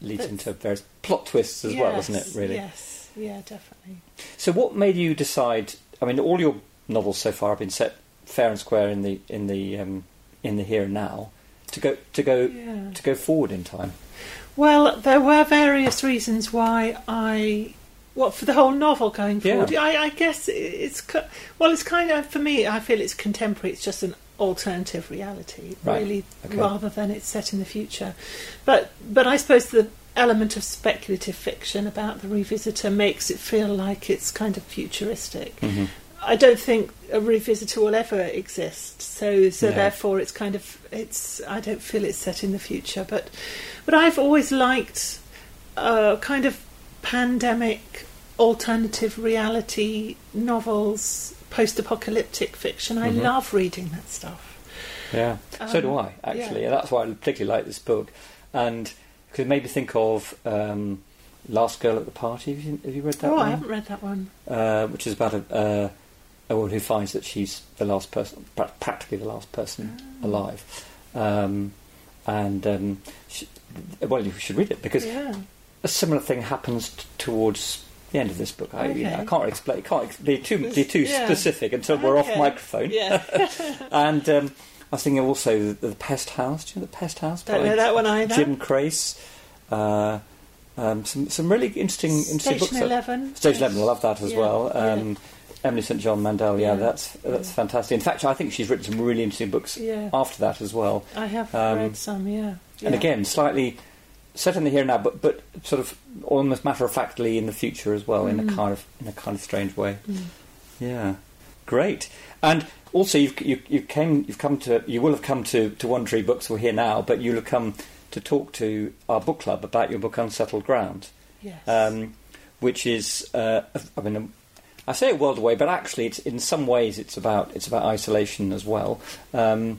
leads into various plot twists as well, doesn't it? Really. Yes, yeah, definitely. So, what made you decide? I mean, all your novels so far have been set fair and square in the in the um, in the here and now. To go to go Yeah. to go forward in time. Well, there were various reasons why I. What for the whole novel going Yeah. forward? I, I guess it's well, it's kind of for me. I feel it's contemporary. It's just an alternative reality, Right. really, Okay. rather than it's set in the future. But but I suppose the element of speculative fiction about the revisitor makes it feel like it's kind of futuristic. Mhm. I don't think a revisitor will ever exist. So so No. therefore it's kind of it's I don't feel it's set in the future. But but I've always liked uh, kind of pandemic alternative reality novels, post apocalyptic fiction. I Mhm. love reading that stuff. Yeah, so do Um, I actually, yeah. and that's why I particularly like this book, and because it made me think of um, Last Girl at the Party. Have you, have you read that oh, I haven't read that one. Uh, which is about a, uh, a woman who finds that she's the last person, practically the last person Ah. alive, um, and um, she, well, you should read it because Yeah. a similar thing happens t- towards the end of this book. I, you know, I can't explain. Can't be too be too Yeah. specific until we're off microphone. Yeah. [LAUGHS] And um, I was thinking also the, the Pest House. Do you know the Pest House? Don't know that one either. Jim Crace. Uh, um, some some really interesting interesting books. Eleven. Station Eleven, I love that as Yeah, well. Um, Emily St John Mandel, yeah, that's that's fantastic. In fact, I think she's written some really interesting books Yeah. after that as well. I have Um, read some. Yeah. And again, slightly set in the here and now, but but sort of almost matter of factly in the future as well, in a Mm. kind of in a kind of strange way. Mm. Yeah, great. And also, you've you, you came you've come to you will have come to to One Tree Books. We're here now, but you'll have come to talk to our book club about your book Unsettled Ground, Yes. um, which is uh, I mean. um, I say a world away, but actually, it's in some ways it's about it's about isolation as well. Um,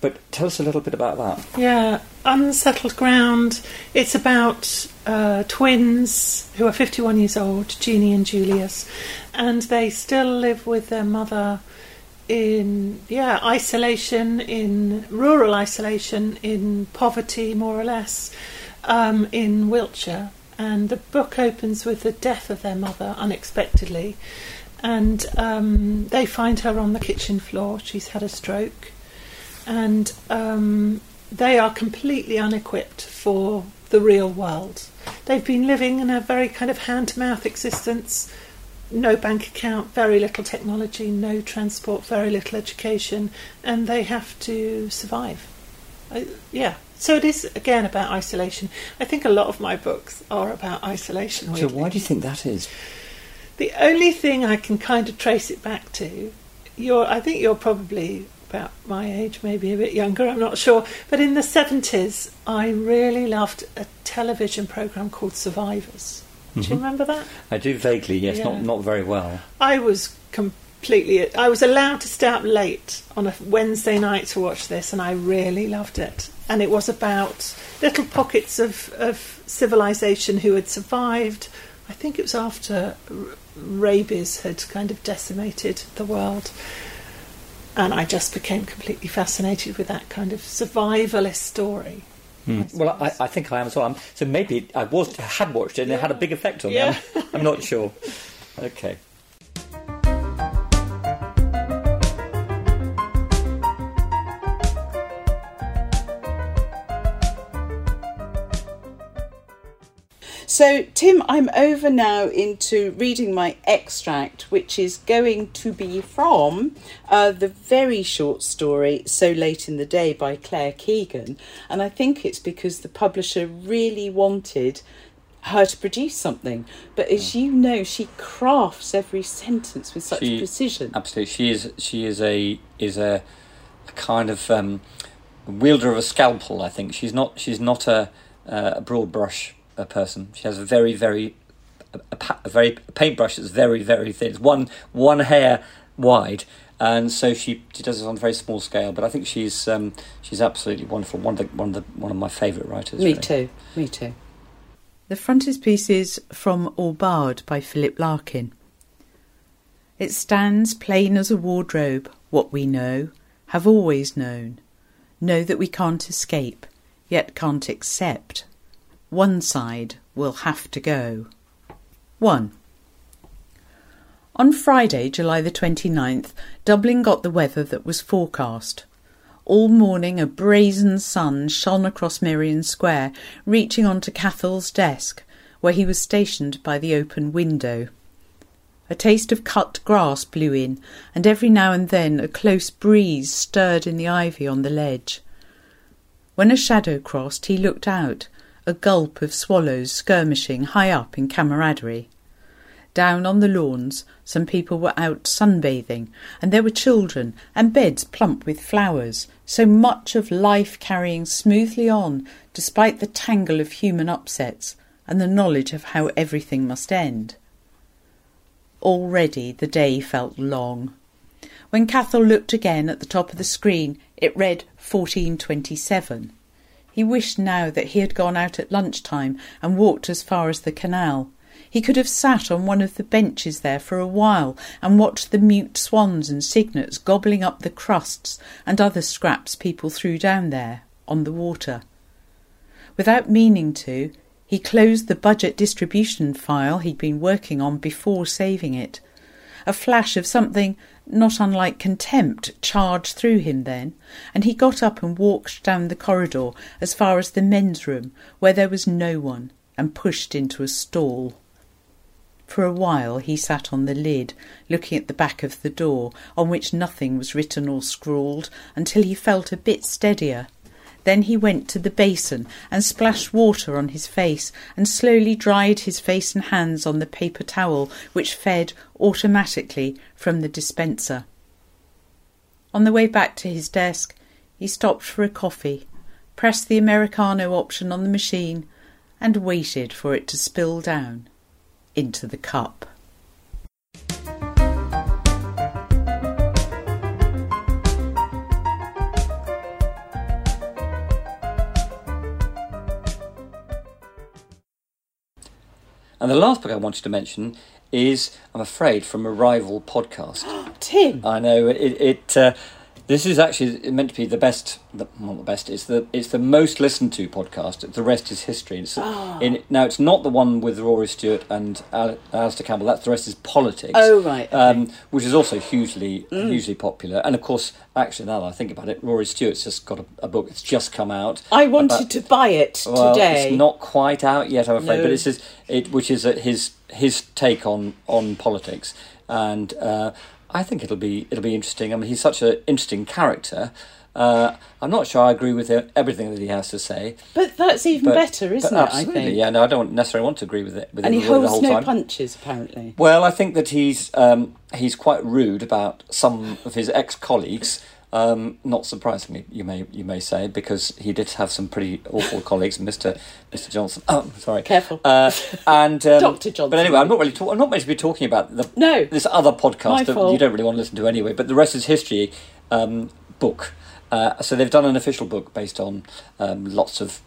but tell us a little bit about that. Yeah, Unsettled Ground. It's about uh, twins who are 51 years old, Jeannie and Julius, and they still live with their mother in, yeah, isolation, in rural isolation, in poverty, more or less, um, in Wiltshire. And the book opens with the death of their mother unexpectedly. And um, they find her on the kitchen floor. She's had a stroke and um, they are completely unequipped for the real world. They've been living in a very kind of hand to mouth existence, no bank account, very little technology, no transport, very little education, and they have to survive. I, yeah. So it is again about isolation. I think a lot of my books are about isolation. So why do you think that is? The only thing I can kind of trace it back to, you're, I think you're probably about my age, maybe a bit younger, I'm not sure. But in the 70s, I really loved a television programme called Survivors. Do you Mhm. remember that? I do vaguely, yes, Yeah. not not very well. I was completely. I was allowed to stay up late on a Wednesday night to watch this, and I really loved it. And it was about little pockets of, of civilization who had survived. I think it was after rabies had kind of decimated the world. And I just became completely fascinated with that kind of survivalist story. Hmm. I Well, I. I think I am as well. I'm, so maybe I was had watched it and it had a big effect on Yeah. me. I'm, I'm not sure. [LAUGHS] Okay. So, Tim, I'm over now into reading my extract, which is going to be from uh, the very short story So Late in the Day by Claire Keegan. And I think it's because the publisher really wanted her to produce something. But as you know, she crafts every sentence with such She- precision. Absolutely, she is. She is a is a, a kind of um, wielder of a scalpel. I think she's not. She's not a, uh, a broad brush a person. She has a very very a, a, a very a paintbrush that's very very thin. It's one one hair wide, and so she, she does it on a very small scale. But I think she's um, she's absolutely wonderful. One of the one of the one of my favourite writers. Me really. too. Me too. The frontispiece is from Aubade by Philip Larkin. It stands plain as a wardrobe, what we know, have always known, know that we can't escape, yet can't accept. One side will have to go. 1. On Friday, July the 29th, Dublin got the weather that was forecast. All morning a brazen sun shone across Merrion Square, reaching on to Cathal's desk, where he was stationed by the open window. A taste of cut grass blew in, and every now and then a close breeze stirred in the ivy on the ledge. When a shadow crossed, he looked out, a gulp of swallows skirmishing high up in camaraderie. Down on the lawns, some people were out sunbathing, and there were children, and beds plump with flowers, so much of life carrying smoothly on, despite the tangle of human upsets, and the knowledge of how everything must end. Already the day felt long. When Cathal looked again at the top of the screen, it read 1427. He wished now that he had gone out at lunchtime and walked as far as the canal. He could have sat on one of the benches there for a while and watched the mute swans and cygnets gobbling up the crusts and other scraps people threw down there on the water. Without meaning to, he closed the budget distribution file he'd been working on before saving it. A flash of something not unlike contempt charged through him then, and he got up and walked down the corridor as far as the men's room, where there was no one, and pushed into a stall. For a while he sat on the lid, looking at the back of the door, on which nothing was written or scrawled, until he felt a bit steadier. Then he went to the basin and splashed water on his face and slowly dried his face and hands on the paper towel which fed automatically from the dispenser. On the way back to his desk, he stopped for a coffee, pressed the Americano option on the machine, and waited for it to spill down into the cup. And the last book I wanted to mention is, I'm afraid, from a rival podcast. [GASPS] Tim. I know it. it uh, this is actually meant to be the best. The, not the best. It's the it's the most listened to podcast. The rest is history. It's, Ah. in, now it's not the one with Rory Stewart and Al, Alastair Campbell. That's the rest is politics. Oh, right, okay. Um, which is also hugely Mm. hugely popular. And of course, actually, now that I think about it, Rory Stewart's just got a, a book. It's just come out. I wanted about- to buy it well, today. it's not quite out yet, I'm afraid, No. but it's his, it, which is uh, his his take on on politics, and uh, I think it'll be it'll be interesting. I mean, he's such an interesting character. Uh, I'm not sure I agree with everything that he has to say. But that's even but- better, isn't it? I absolutely, think. yeah. No, I don't necessarily want to agree with it with And him he holds whole no time. punches, apparently. Well, I think that he's um, he's quite rude about some of his ex colleagues. Um, not surprisingly, you may you may say, because he did have some pretty awful [LAUGHS] colleagues, Mister Mister Johnson. Oh, sorry, Careful. Uh, and [LAUGHS] um, Dr. Johnson. But anyway, I'm not really. Talk- I'm not meant to be talking about the No. this other podcast that fault. you don't really want to listen to anyway. But the rest is history um, book. Uh, so they've done an official book based on um, lots of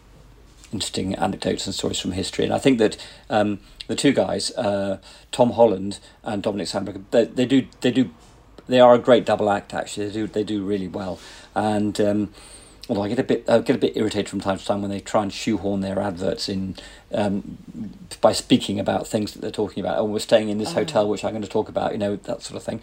interesting anecdotes and stories from history. And I think that um, the two guys, uh, Tom Holland and Dominic Sandbrook, they, they do they do they are a great double act. Actually, they do they do really well. And um, although I get a bit I get a bit irritated from time to time when they try and shoehorn their adverts in um, by speaking about things that they're talking about. Oh, we're staying in this hotel, which I'm going to talk about. You know that sort of thing.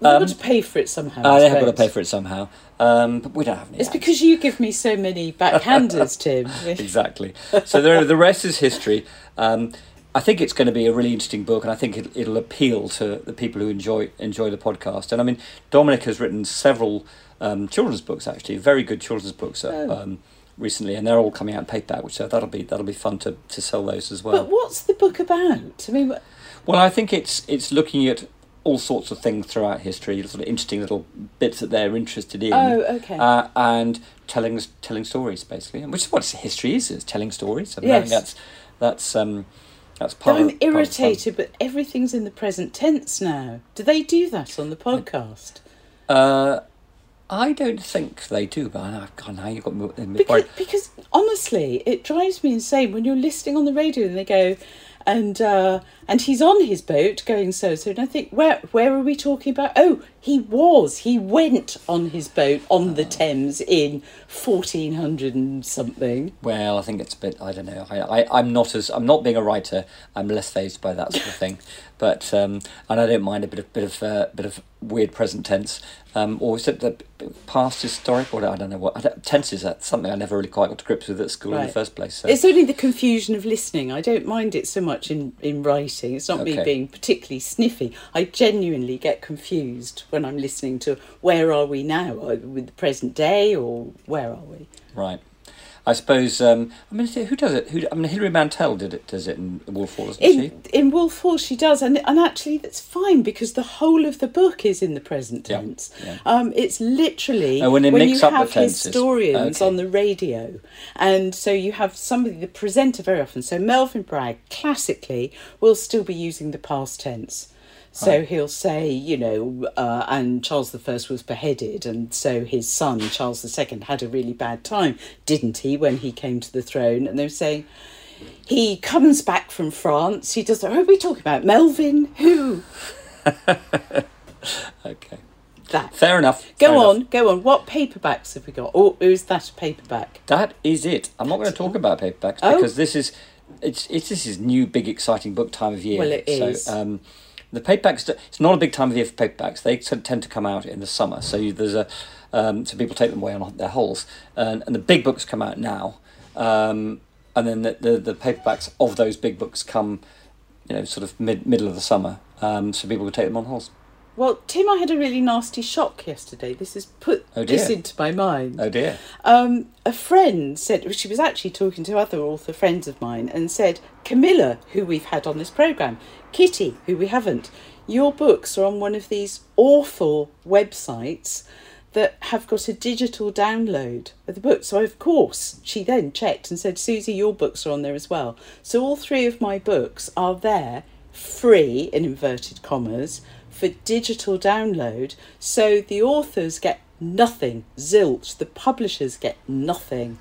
We've Um, got to pay for it somehow. uh, I they have got to pay for it somehow, um, but we don't have any. It's ads. because you give me so many backhanders, [LAUGHS] Tim. exactly. So the the rest is history. Um, I think it's going to be a really interesting book, and I think it, it'll appeal to the people who enjoy enjoy the podcast. And I mean, Dominic has written several um, children's books, actually, very good children's books. uh, Oh. Um, recently, and they're all coming out in paperback, which so that'll be that'll be fun to, to sell those as well. But what's the book about? I mean, what- Well, I think it's it's looking at all sorts of things throughout history, sort of interesting little bits that they're interested in. Oh, okay. Uh, and telling telling stories basically, which is what history is: is telling stories. I mean, I think Yes. that's that's um, that's part. I'm of, part irritated, but everything's in the present tense now. Do they do that on the podcast? Uh, I don't think they do, but I God, now you've got me me Because, because honestly, it drives me insane when you're listening on the radio and they go, and uh, and he's on his boat going so so, and I think where where are we talking about? Oh, he was he went on his boat on the Thames in fourteen hundred and something. Well, I think it's a bit. I don't know. I, I I'm not as I'm not being a writer. I'm less phased by that sort of thing. [LAUGHS] But um, and I don't mind a bit of bit of uh, bit of weird present tense. Um, or is it the past historic? Or I don't know what I don't, tenses. That's something I never really quite got to grips with at school in the first place. So. It's only the confusion of listening. I don't mind it so much in, in writing. It's not me being particularly sniffy. I genuinely get confused when I'm listening to where are we now? With the present day or where are we? Right. I suppose. Um, I mean, who does it? Who? I mean, Hilary Mantel did it. Does it in Wolf Hall, doesn't she? In in Wolf Hall, she does, and and actually that's fine because the whole of the book is in the present tense. yeah. Um, it's literally Oh, when mix you have historians Okay. on the radio, and so you have somebody the presenter very often. So Melvin Bragg classically will still be using the past tense. So he'll say, you know, uh, and Charles the First was beheaded, and so his son Charles the Second had a really bad time, didn't he, when he came to the throne? And they're saying, he comes back from France. He does. Who are we talking about? Melvin? Who? [LAUGHS] Okay. That. Fair enough. Go fair on, enough. go on. What paperbacks have we got? Or is that a paperback? That is it. I'm not going to talk about paperbacks Oh. because this is it's it's this is new big exciting book time of year. Well, it so, is. Um, the paperbacks. It's not a big time of year for paperbacks. They tend to come out in the summer. So there's a um, so people take them away on their holes, and, and the big books come out now, um, and then the, the the paperbacks of those big books come, you know, sort of mid middle of the summer. Um, so people can take them on holes. Well, Tim, I had a really nasty shock yesterday. This has put Oh, this into my mind. Oh dear. Um, a friend said she was actually talking to other author friends of mine and said Camilla, who we've had on this program, Kitty, who we haven't. Your books are on one of these awful websites that have got a digital download of the book. So of course she then checked and said, Suzie, your books are on there as well. So all three of my books are there, free in inverted commas, for digital download. So the authors get nothing, zilch. The publishers get nothing.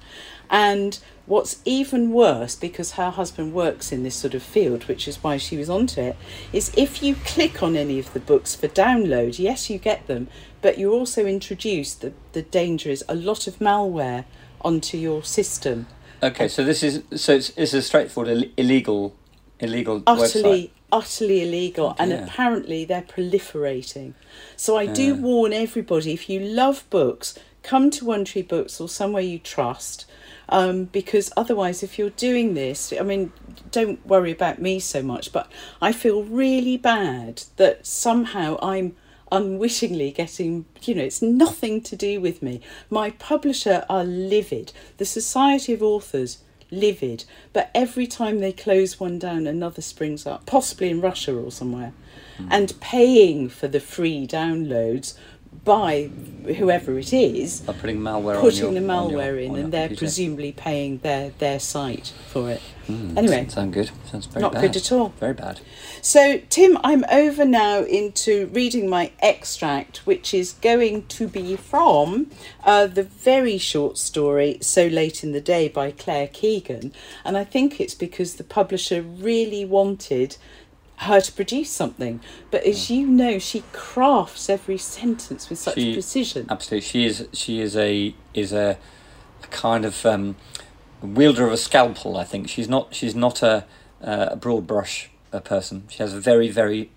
And what's even worse, because her husband works in this sort of field, which is why she was onto it, is if you click on any of the books for download, yes, you get them, but you're also introduced, the, the danger is a lot of malware onto your system. Okay, so this is so it's, it's a straightforward Ill- illegal illegal utterly website. Utterly illegal and apparently they're proliferating. So i do warn everybody if you love books come to one tree books or somewhere you trust um, because otherwise if you're doing this i mean don't worry about me so much but i feel really bad that somehow i'm unwittingly getting you know it's nothing to do with me. My publisher are livid. The society of authors livid but every time they close one down another springs up possibly in russia or somewhere. Hmm. And paying for the free downloads by whoever it is Are putting malware putting your, the on your- malware in and they're computer. presumably paying their their site for it Hmm, anyway sound good. Sounds very not bad. good at all. Very bad. So, Tim, I'm over now into reading my extract, which is going to be from uh, the very short story So Late in the Day by Claire Keegan. And I think it's because the publisher really wanted her to produce something. But as you know, she crafts every sentence with such She- precision. Absolutely, she is. She is a is a, a kind of um, wielder of a scalpel. I think she's not. She's not a uh, a broad brush uh, person. She has a very very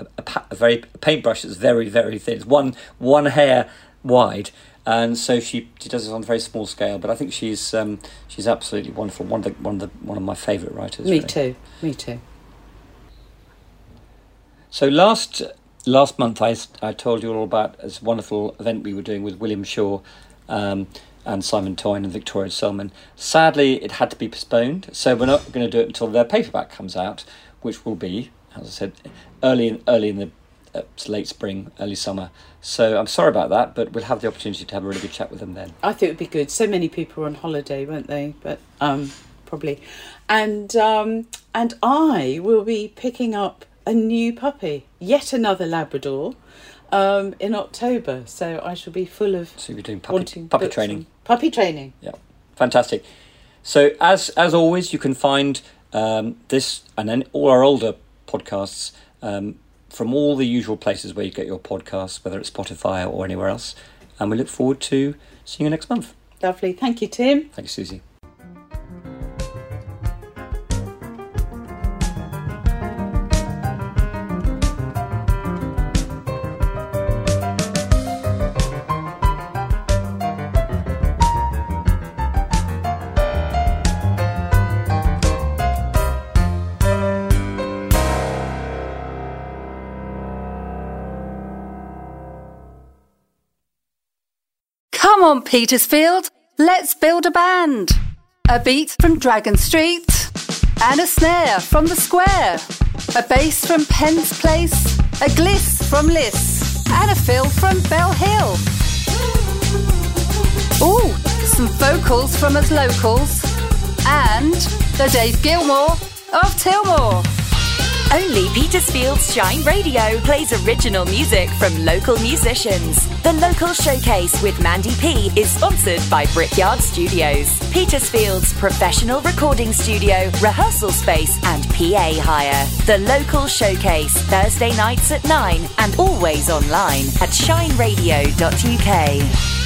a, a, pa- a very a paintbrush that's very very thin. It's one one hair wide. And so she, she does it on a very small scale, but I think she's um, she's absolutely wonderful. One of the one of the one of my favourite writers. Me really. too. Me too. So last last month, I, I told you all about this wonderful event we were doing with William Shaw um, and Simon Toyne and Victoria Selman. Sadly, it had to be postponed, so we're not going to do it until their paperback comes out, which will be, as I said, early in, early in the uh, late spring, early summer. So I'm sorry about that, but we'll have the opportunity to have a really good chat with them then. I think it would be good. So many people were on holiday, weren't they? But um, probably, and um, and I will be picking up a new puppy, yet another Labrador, um, in October. So I shall be full of So you're doing puppy, puppy training. Puppy training. Yeah, fantastic. So as as always, you can find um, this and then all our older podcasts um, from all the usual places where you get your podcasts, whether it's Spotify or anywhere else. And we look forward to seeing you next month. Lovely. Thank you, Tim. Thank you, Suzie. On, Petersfield, let's build a band. A beat from Dragon Street, and a snare from the square. A bass from Penn's Place, a gliss from Liss, and a fill from Bell Hill. Ooh, some vocals from us locals, and the Dave Gilmour of Tilmore. Only Petersfield's Shine Radio plays original music from local musicians. The Local Showcase with Mandy P is sponsored by Brickyard Studios, Petersfield's professional recording studio, rehearsal space, and PA hire. The Local Showcase, Thursday nights at 9 and always online at shineradio.uk.